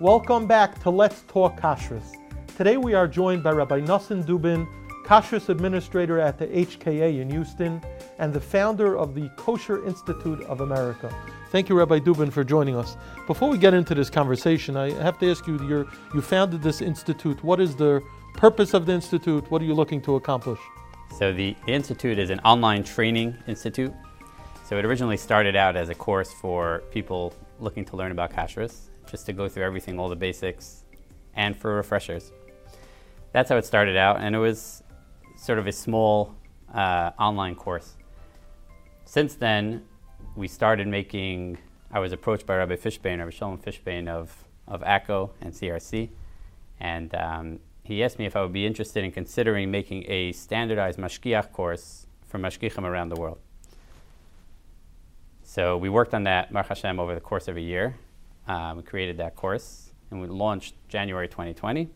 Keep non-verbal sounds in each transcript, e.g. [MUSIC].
Welcome back to Let's Talk Kashrus. Today we are joined by Rabbi Nosson Dubin, Kashrus Administrator at the HKA in Houston and the founder of the Kosher Institute of America. Thank you, Rabbi Dubin, for joining us. Before we get into this conversation, I have to ask you, you you founded this institute. What is the purpose of the institute? What are you looking to accomplish? So the institute is an online training institute. So it originally started out as a course for people looking to learn about kashrus, just to go through everything, all the basics, and for refreshers. That's how it started out, and it was sort of a small uh, online course. Since then, we started making. I was approached by Rabbi Fishbane, Rabbi Shalom Fishbane of of AKO and CRC, and um, he asked me if I would be interested in considering making a standardized mashgiach course for mashgichim around the world. So we worked on that, Mar Hashem, over the course of a year. Um, we created that course, and we launched January 2020.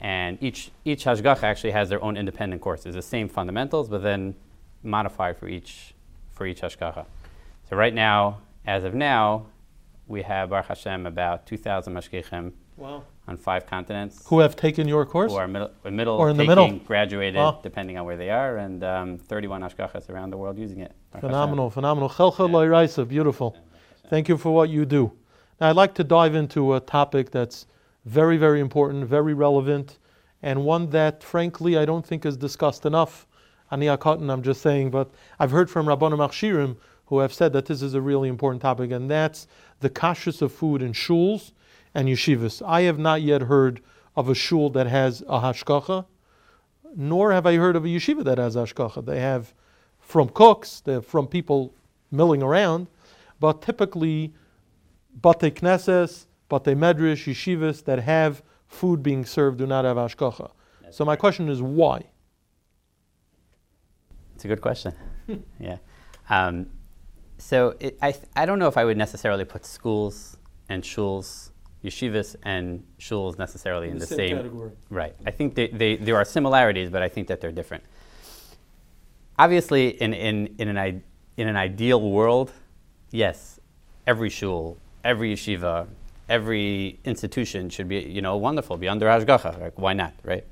And each, each hashgacha actually has their own independent course. It's the same fundamentals, but then modified for each, for each hashgacha. So right now, as of now, we have Baruch Hashem about 2,000 mashgichim Wow. on five continents Who have taken your course? who are middle, middle Or in the middle. graduated, Wow. depending on where they are, and um, 31 hashgachas around the world using it. Baruch Hashem. Phenomenal, phenomenal. Chelcha Loiraisa, beautiful. Thank you for what you do. Now, I'd like to dive into a topic that's very, very important, very relevant, and one that, frankly, I don't think is discussed enough. Ani Cotton, I'm just saying, but I've heard from Rabbanim Achshirim who have said that this is a really important topic, and that's the kashrus of food in shuls and yeshivas. I have not yet heard of a shul that has a hashgacha, nor have I heard of a yeshiva that has hashgacha. They have frum cooks, they're frum people milling around, but typically bate knesses, bate medrash, yeshivas that have food being served do not have hashgacha. So my question is why? It's a good question. [LAUGHS] yeah. Um, so it, I, I don't know if I would necessarily put schools and shuls, yeshivas and shuls necessarily in, the, same, category. Right. I think they, they, there are similarities, but I think that they're different. Obviously, in, in, in, an, i- in an ideal world, yes, every shul, every yeshiva, every institution should be, you know, wonderful, be under hashgacha. Like, why not, right?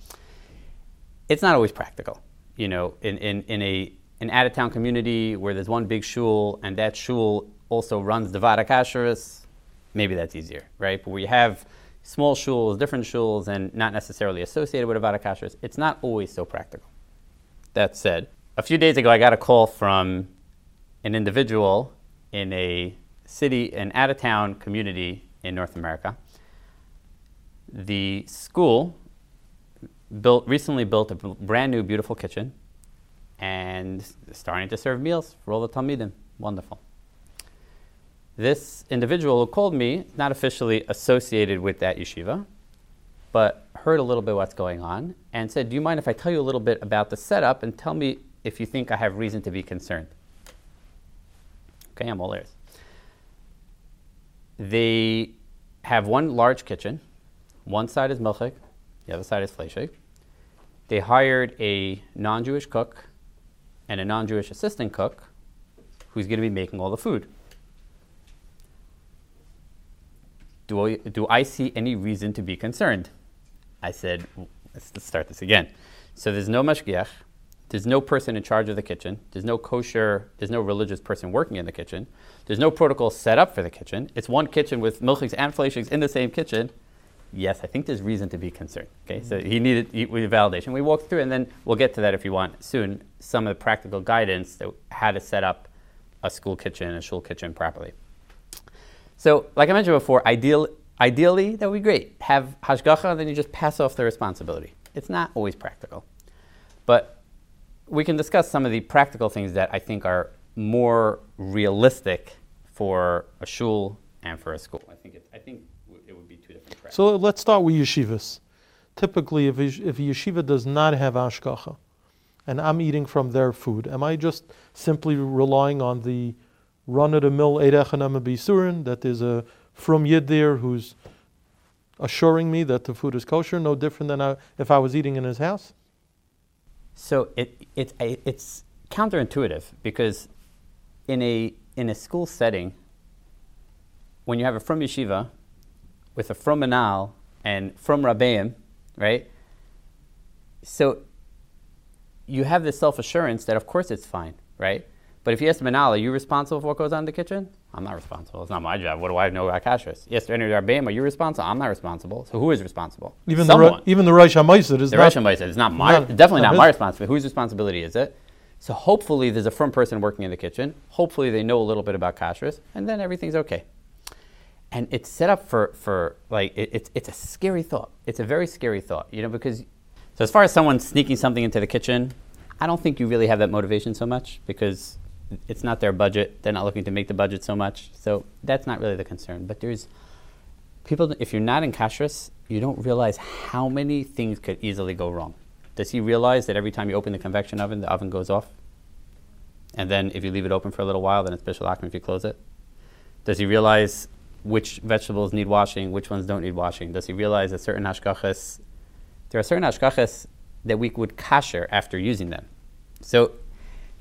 It's not always practical. You know, in, in, in a an out-of-town community where there's one big shul and that shul also runs the Vaad maybe that's easier, right? But you have small shuls, different shuls, and not necessarily associated with a Vaad it's not always so practical. That said, a few days ago I got a call from an individual in a city, an out-of-town community in North America. The school built recently built a brand new beautiful kitchen and starting to serve meals for all the Talmidim. Wonderful. This individual who called me, not officially associated with that yeshiva, but heard a little bit what's going on and said, Do you mind if I tell you a little bit about the setup and tell me if you think I have reason to be concerned? Okay, I'm all ears. They have one large kitchen. One side is milchik, the other side is fleishik. They hired a non Jewish cook and a non Jewish assistant cook who's going to be making all the food. Do I, do I see any reason to be concerned? I said, let's, let's start this again. So there's no mashgiach, there's no person in charge of the kitchen, there's no kosher, there's no religious person working in the kitchen, there's no protocol set up for the kitchen. It's one kitchen with milchiks and fleishiks in the same kitchen. Yes, I think there's reason to be concerned. Okay, so he needed he, validation. We walked through, and then we'll get to that if you want soon. Some of the practical guidance that how to set up a school kitchen, a shul kitchen properly. So, like I mentioned before, ideal, ideally that would be great. Have hashgacha, and then you just pass off the responsibility. It's not always practical, but we can discuss some of the practical things that I think are more realistic for a shul and for a school. I think it, I think it would be two different practices. So let's start with yeshivas. Typically, if a, if a yeshiva does not have ashkacha, and I'm eating from their food, am I just simply relying on the run-of-the-mill Eidechanam Bisurin, that there's a frum Yid there who's assuring me that the food is kosher, no different than I, if I was eating in his house? So it, it, it's counterintuitive because in a, in a school setting, when you have a frum yeshiva, with a frum Menahel and frum Rabbeim, right? So you have this self assurance that, of course, it's fine, right? But if you ask Menahel, are you responsible for what goes on in the kitchen? I'm not responsible. It's not my job. What do I know about kashrus? Yes, any Rabbeim, are you responsible? I'm not responsible. So who is responsible? Even Someone. the even the Rosh Yeshiva is the Rosh Yeshiva is not my not, definitely not, not my responsibility. Whose responsibility is it? So hopefully there's a firm person working in the kitchen. Hopefully they know a little bit about kashrus, and then everything's okay. And it's set up for, for like, it, it's, it's a scary thought. It's a very scary thought, you know, because, so as far as someone sneaking something into the kitchen, I don't think you really have that motivation so much because it's not their budget. They're not looking to make the budget so much. So that's not really the concern. But there's people, if you're not in kashrus, you don't realize how many things could easily go wrong. Does he realize that every time you open the convection oven, the oven goes off? And then if you leave it open for a little while, then it's bishul akum if you close it? Does he realize which vegetables need washing, which ones don't need washing? Does he realize that certain hashgachas, there are certain hashgachas that we would kasher after using them? So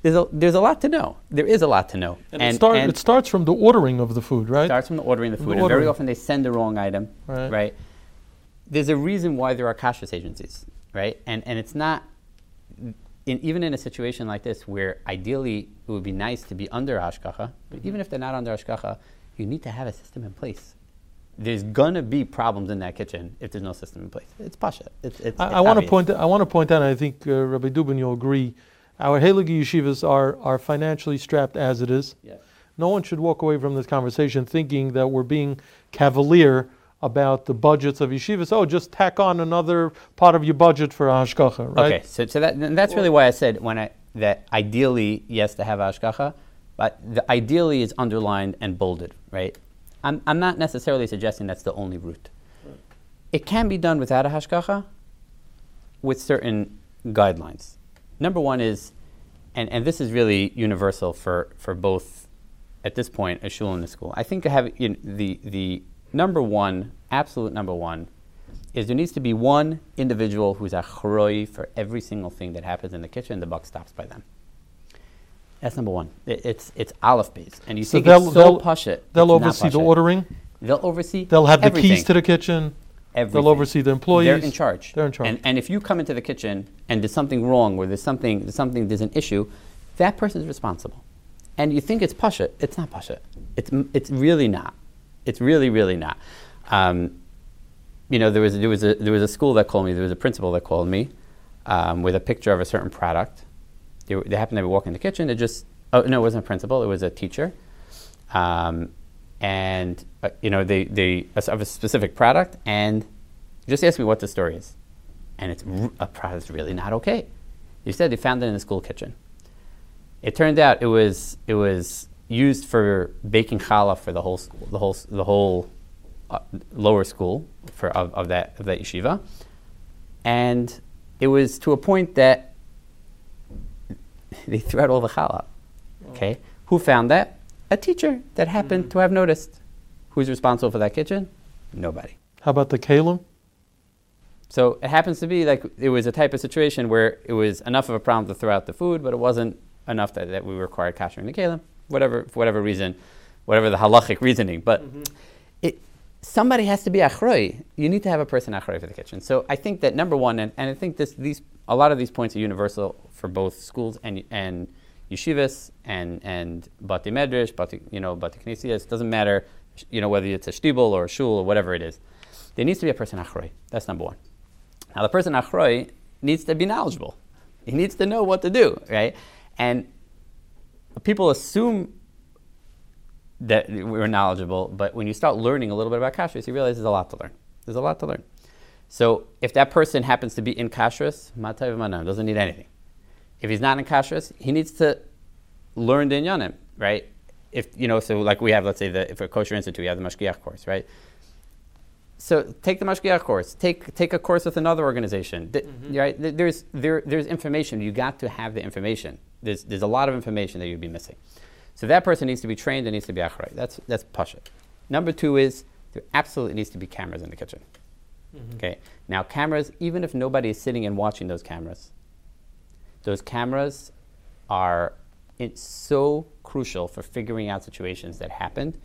there's a, there's a lot to know. There is a lot to know. And, and, it, start, and it, starts from the ordering of the food, right? It starts from the ordering of the food. The and very often they send the wrong item, right. right? There's a reason why there are kashrus agencies, right? And, and it's not, in, even in a situation like this where ideally it would be nice to be under hashgacha, but even if they're not under hashgacha, you need to have a system in place. There's gonna be problems in that kitchen if there's no system in place. It's pasha. It's, it's, I, I want to point. I want to point out. And I think uh, Rabbi Dubin, you'll agree. Our Halagi yeshivas are are financially strapped as it is. Yes. No one should walk away from this conversation thinking that we're being cavalier about the budgets of yeshivas. Oh, just tack on another part of your budget for hashgacha, right? Okay, so, so that, that's really why I said when I that ideally yes to have hashgacha, but the ideally is underlined and bolded, right? I'm, I'm not necessarily suggesting that's the only route. Right. It can be done without a hashgacha with certain guidelines. Number one is, and, and this is really universal for, for both, at this point, a shul and a school. I think have, you know, the, the number one, absolute number one, is there needs to be one individual who's a chroi for every single thing that happens in the kitchen. The buck stops by them. That's number one. It, it's it's aleph beis, and you so think they'll, it's so they'll, pashit. They'll oversee the ordering. They'll oversee. They'll have everything. the keys to the kitchen. Everything. They'll oversee the employees. They're in charge. They're in charge. And, and if you come into the kitchen and there's something wrong, or there's something, there's something, there's an issue, that person is responsible. And you think it's pasha, it's not pasha. It's it's really not. It's really really not. Um, you know, there was there was a there was a school that called me. There was a principal that called me um, with a picture of a certain product. They, they happened to be walking in the kitchen. It just oh no, it wasn't a principal. It was a teacher. Um, and uh, you know they they of a specific product and just ask me what the story is, and it's a product that's really not okay. You said they found it in the school kitchen. It turned out it was it was used for baking challah for the whole school, the whole the whole uh, lower school for of, of that of that yeshiva, and it was to a point that [LAUGHS] they threw out all the challah. Okay, who found that? A teacher that happened mm-hmm. to have noticed. Who's responsible for that kitchen? Nobody. How about the kalim? So it happens to be like it was a type of situation where it was enough of a problem to throw out the food, but it wasn't enough that, that we required kashering the kalim, whatever for whatever reason, whatever the halachic reasoning. But mm-hmm. it, somebody has to be achroi. You need to have a person achroi for the kitchen. So I think that number one, and, and I think this, these a lot of these points are universal for both schools and and yeshivas and and bati medrash, bati you know bati knesiyas. Doesn't matter, you know whether it's a shtibel or a shul or whatever it is. There needs to be a person achroi. That's number one. Now the person achroi needs to be knowledgeable. He needs to know what to do, right? And people assume that we're knowledgeable, but when you start learning a little bit about kashrus, you realize there's a lot to learn. There's a lot to learn. So if that person happens to be in kashrus, manam doesn't need anything. If he's not in kashrus, he needs to learn the inyanim, right? If you know, so like we have, let's say, the, if a kosher institute, we have the mashgiach course, right? So take the mashgiach course. Take take a course with another organization, mm-hmm. right? There's there, there's information. You got to have the information. There's there's a lot of information that you'd be missing. So that person needs to be trained and needs to be achrayt. That's that's pasha. Number two is there absolutely needs to be cameras in the kitchen. Mm-hmm. Okay. Now cameras, even if nobody is sitting and watching those cameras, those cameras are it's so crucial for figuring out situations that happened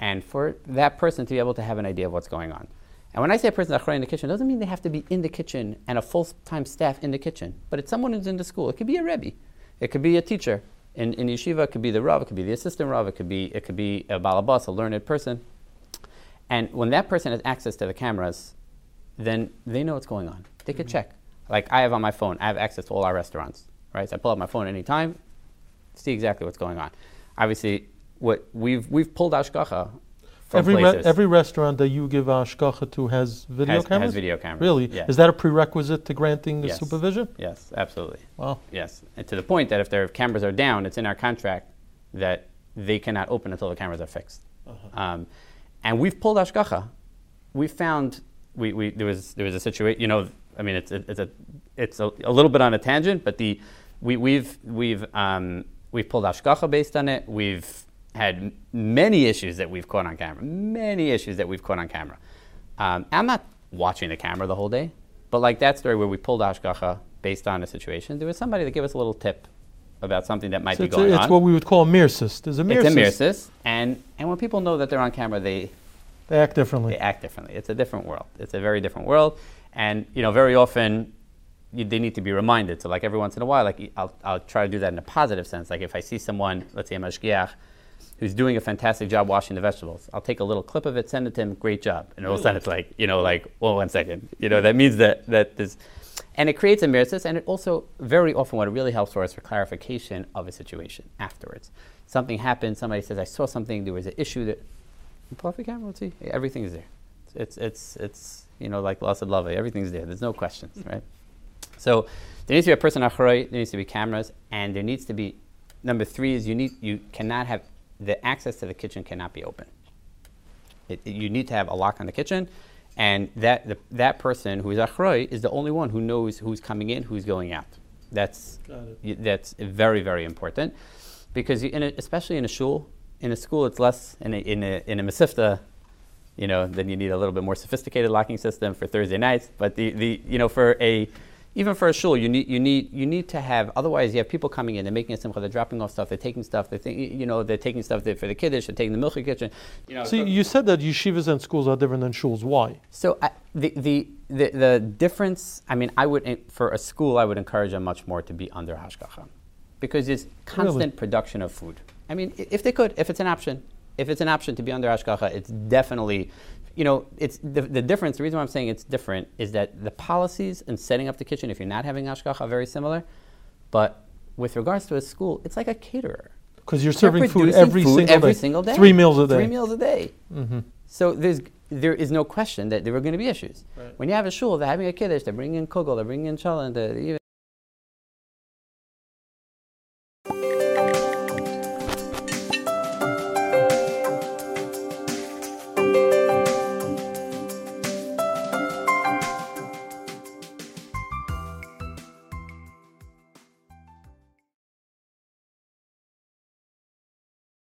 and for that person to be able to have an idea of what's going on. And when I say a person in the kitchen, it doesn't mean they have to be in the kitchen and a full-time staff in the kitchen, but it's someone who's in the school. It could be a rebbe, it could be a teacher. In, in yeshiva, it could be the rav, it could be the assistant rav, it could be it could be a balabas, a learned person. And when that person has access to the cameras, then they know what's going on. They could mm-hmm. check. Like I have on my phone, I have access to all our restaurants, right? So I pull up my phone anytime, see exactly what's going on. Obviously, what we've we've pulled hashgacha from every places. Re- every restaurant that you give hashgacha to has video has, cameras. Has video cameras. Really? Yes. Is that a prerequisite to granting yes. supervision? Yes, absolutely. Wow. Yes, and to the point that if their cameras are down, it's in our contract that they cannot open until the cameras are fixed. Uh-huh. Um, and we've pulled hashgacha. We found we, we there was there was a situation. You know, I mean, it's it's a it's a, a little bit on a tangent, but the we, we've we've um, we've pulled hashgacha based on it. We've had many issues that we've caught on camera. Many issues that we've caught on camera. Um, I'm not watching the camera the whole day, but like that story where we pulled hashgacha based on a situation, there was somebody that gave us a little tip about something that might so be going a, on. It's what we would call a mirsis. There's a mirsis. It's a mirsis, and and when people know that they're on camera, they they act differently. They act differently. It's a different world. It's a very different world, and you know, very often you, they need to be reminded. So, like every once in a while, like I'll, I'll try to do that in a positive sense. Like if I see someone, let's say a mashgiach, who's doing a fantastic job washing the vegetables, I'll take a little clip of it, send it to him. Great job, and all of a sudden it's like, you know, like, well, one second, you know, that means that that this, and it creates a mirsis, and it also very often what it really helps for is for clarification of a situation afterwards. Something happened. Somebody says, I saw something. There was an issue that. Pull off the camera. Let's see. Everything is there. It's it's it's you know like loss of love. Everything's there. There's no questions, mm. right? So there needs to be a person achroi, there needs to be cameras, and there needs to be number three is you need you cannot have the access to the kitchen cannot be open. It, it, you need to have a lock on the kitchen, and that the, that person who is achroi is the only one who knows who's coming in, who's going out. That's that's very very important because you, in a, especially in a shul, in a school, it's less in a in a, in a mesivta you know, then you need a little bit more sophisticated locking system for Thursday nights. But the, the you know, for a even for a shul, you need you need you need to have. Otherwise, you have people coming in, they're making a simcha, they're dropping off stuff, they're taking stuff, they think you know they're taking stuff for the kiddush, they're taking the milk kitchen. You know, so, so you said that yeshivas and schools are different than shuls. Why? So I, the, the the the difference. I mean, I would for a school, I would encourage them much more to be under hashgacha, because it's constant really? production of food. I mean, if they could, if it's an option, if it's an option to be under hashgacha, it's definitely you know, it's the, the difference. The reason why I'm saying it's different is that the policies in setting up the kitchen, if you're not having hashgacha, are very similar. But with regards to a school, it's like a caterer. Because you're serving food every, food single, every day. single day. Three meals a day. Three meals a day. Mm-hmm. So there's there is no question that there are going to be issues. Right. When you have a shul, they're having a kiddush, they're bringing kugel, they're bringing challah,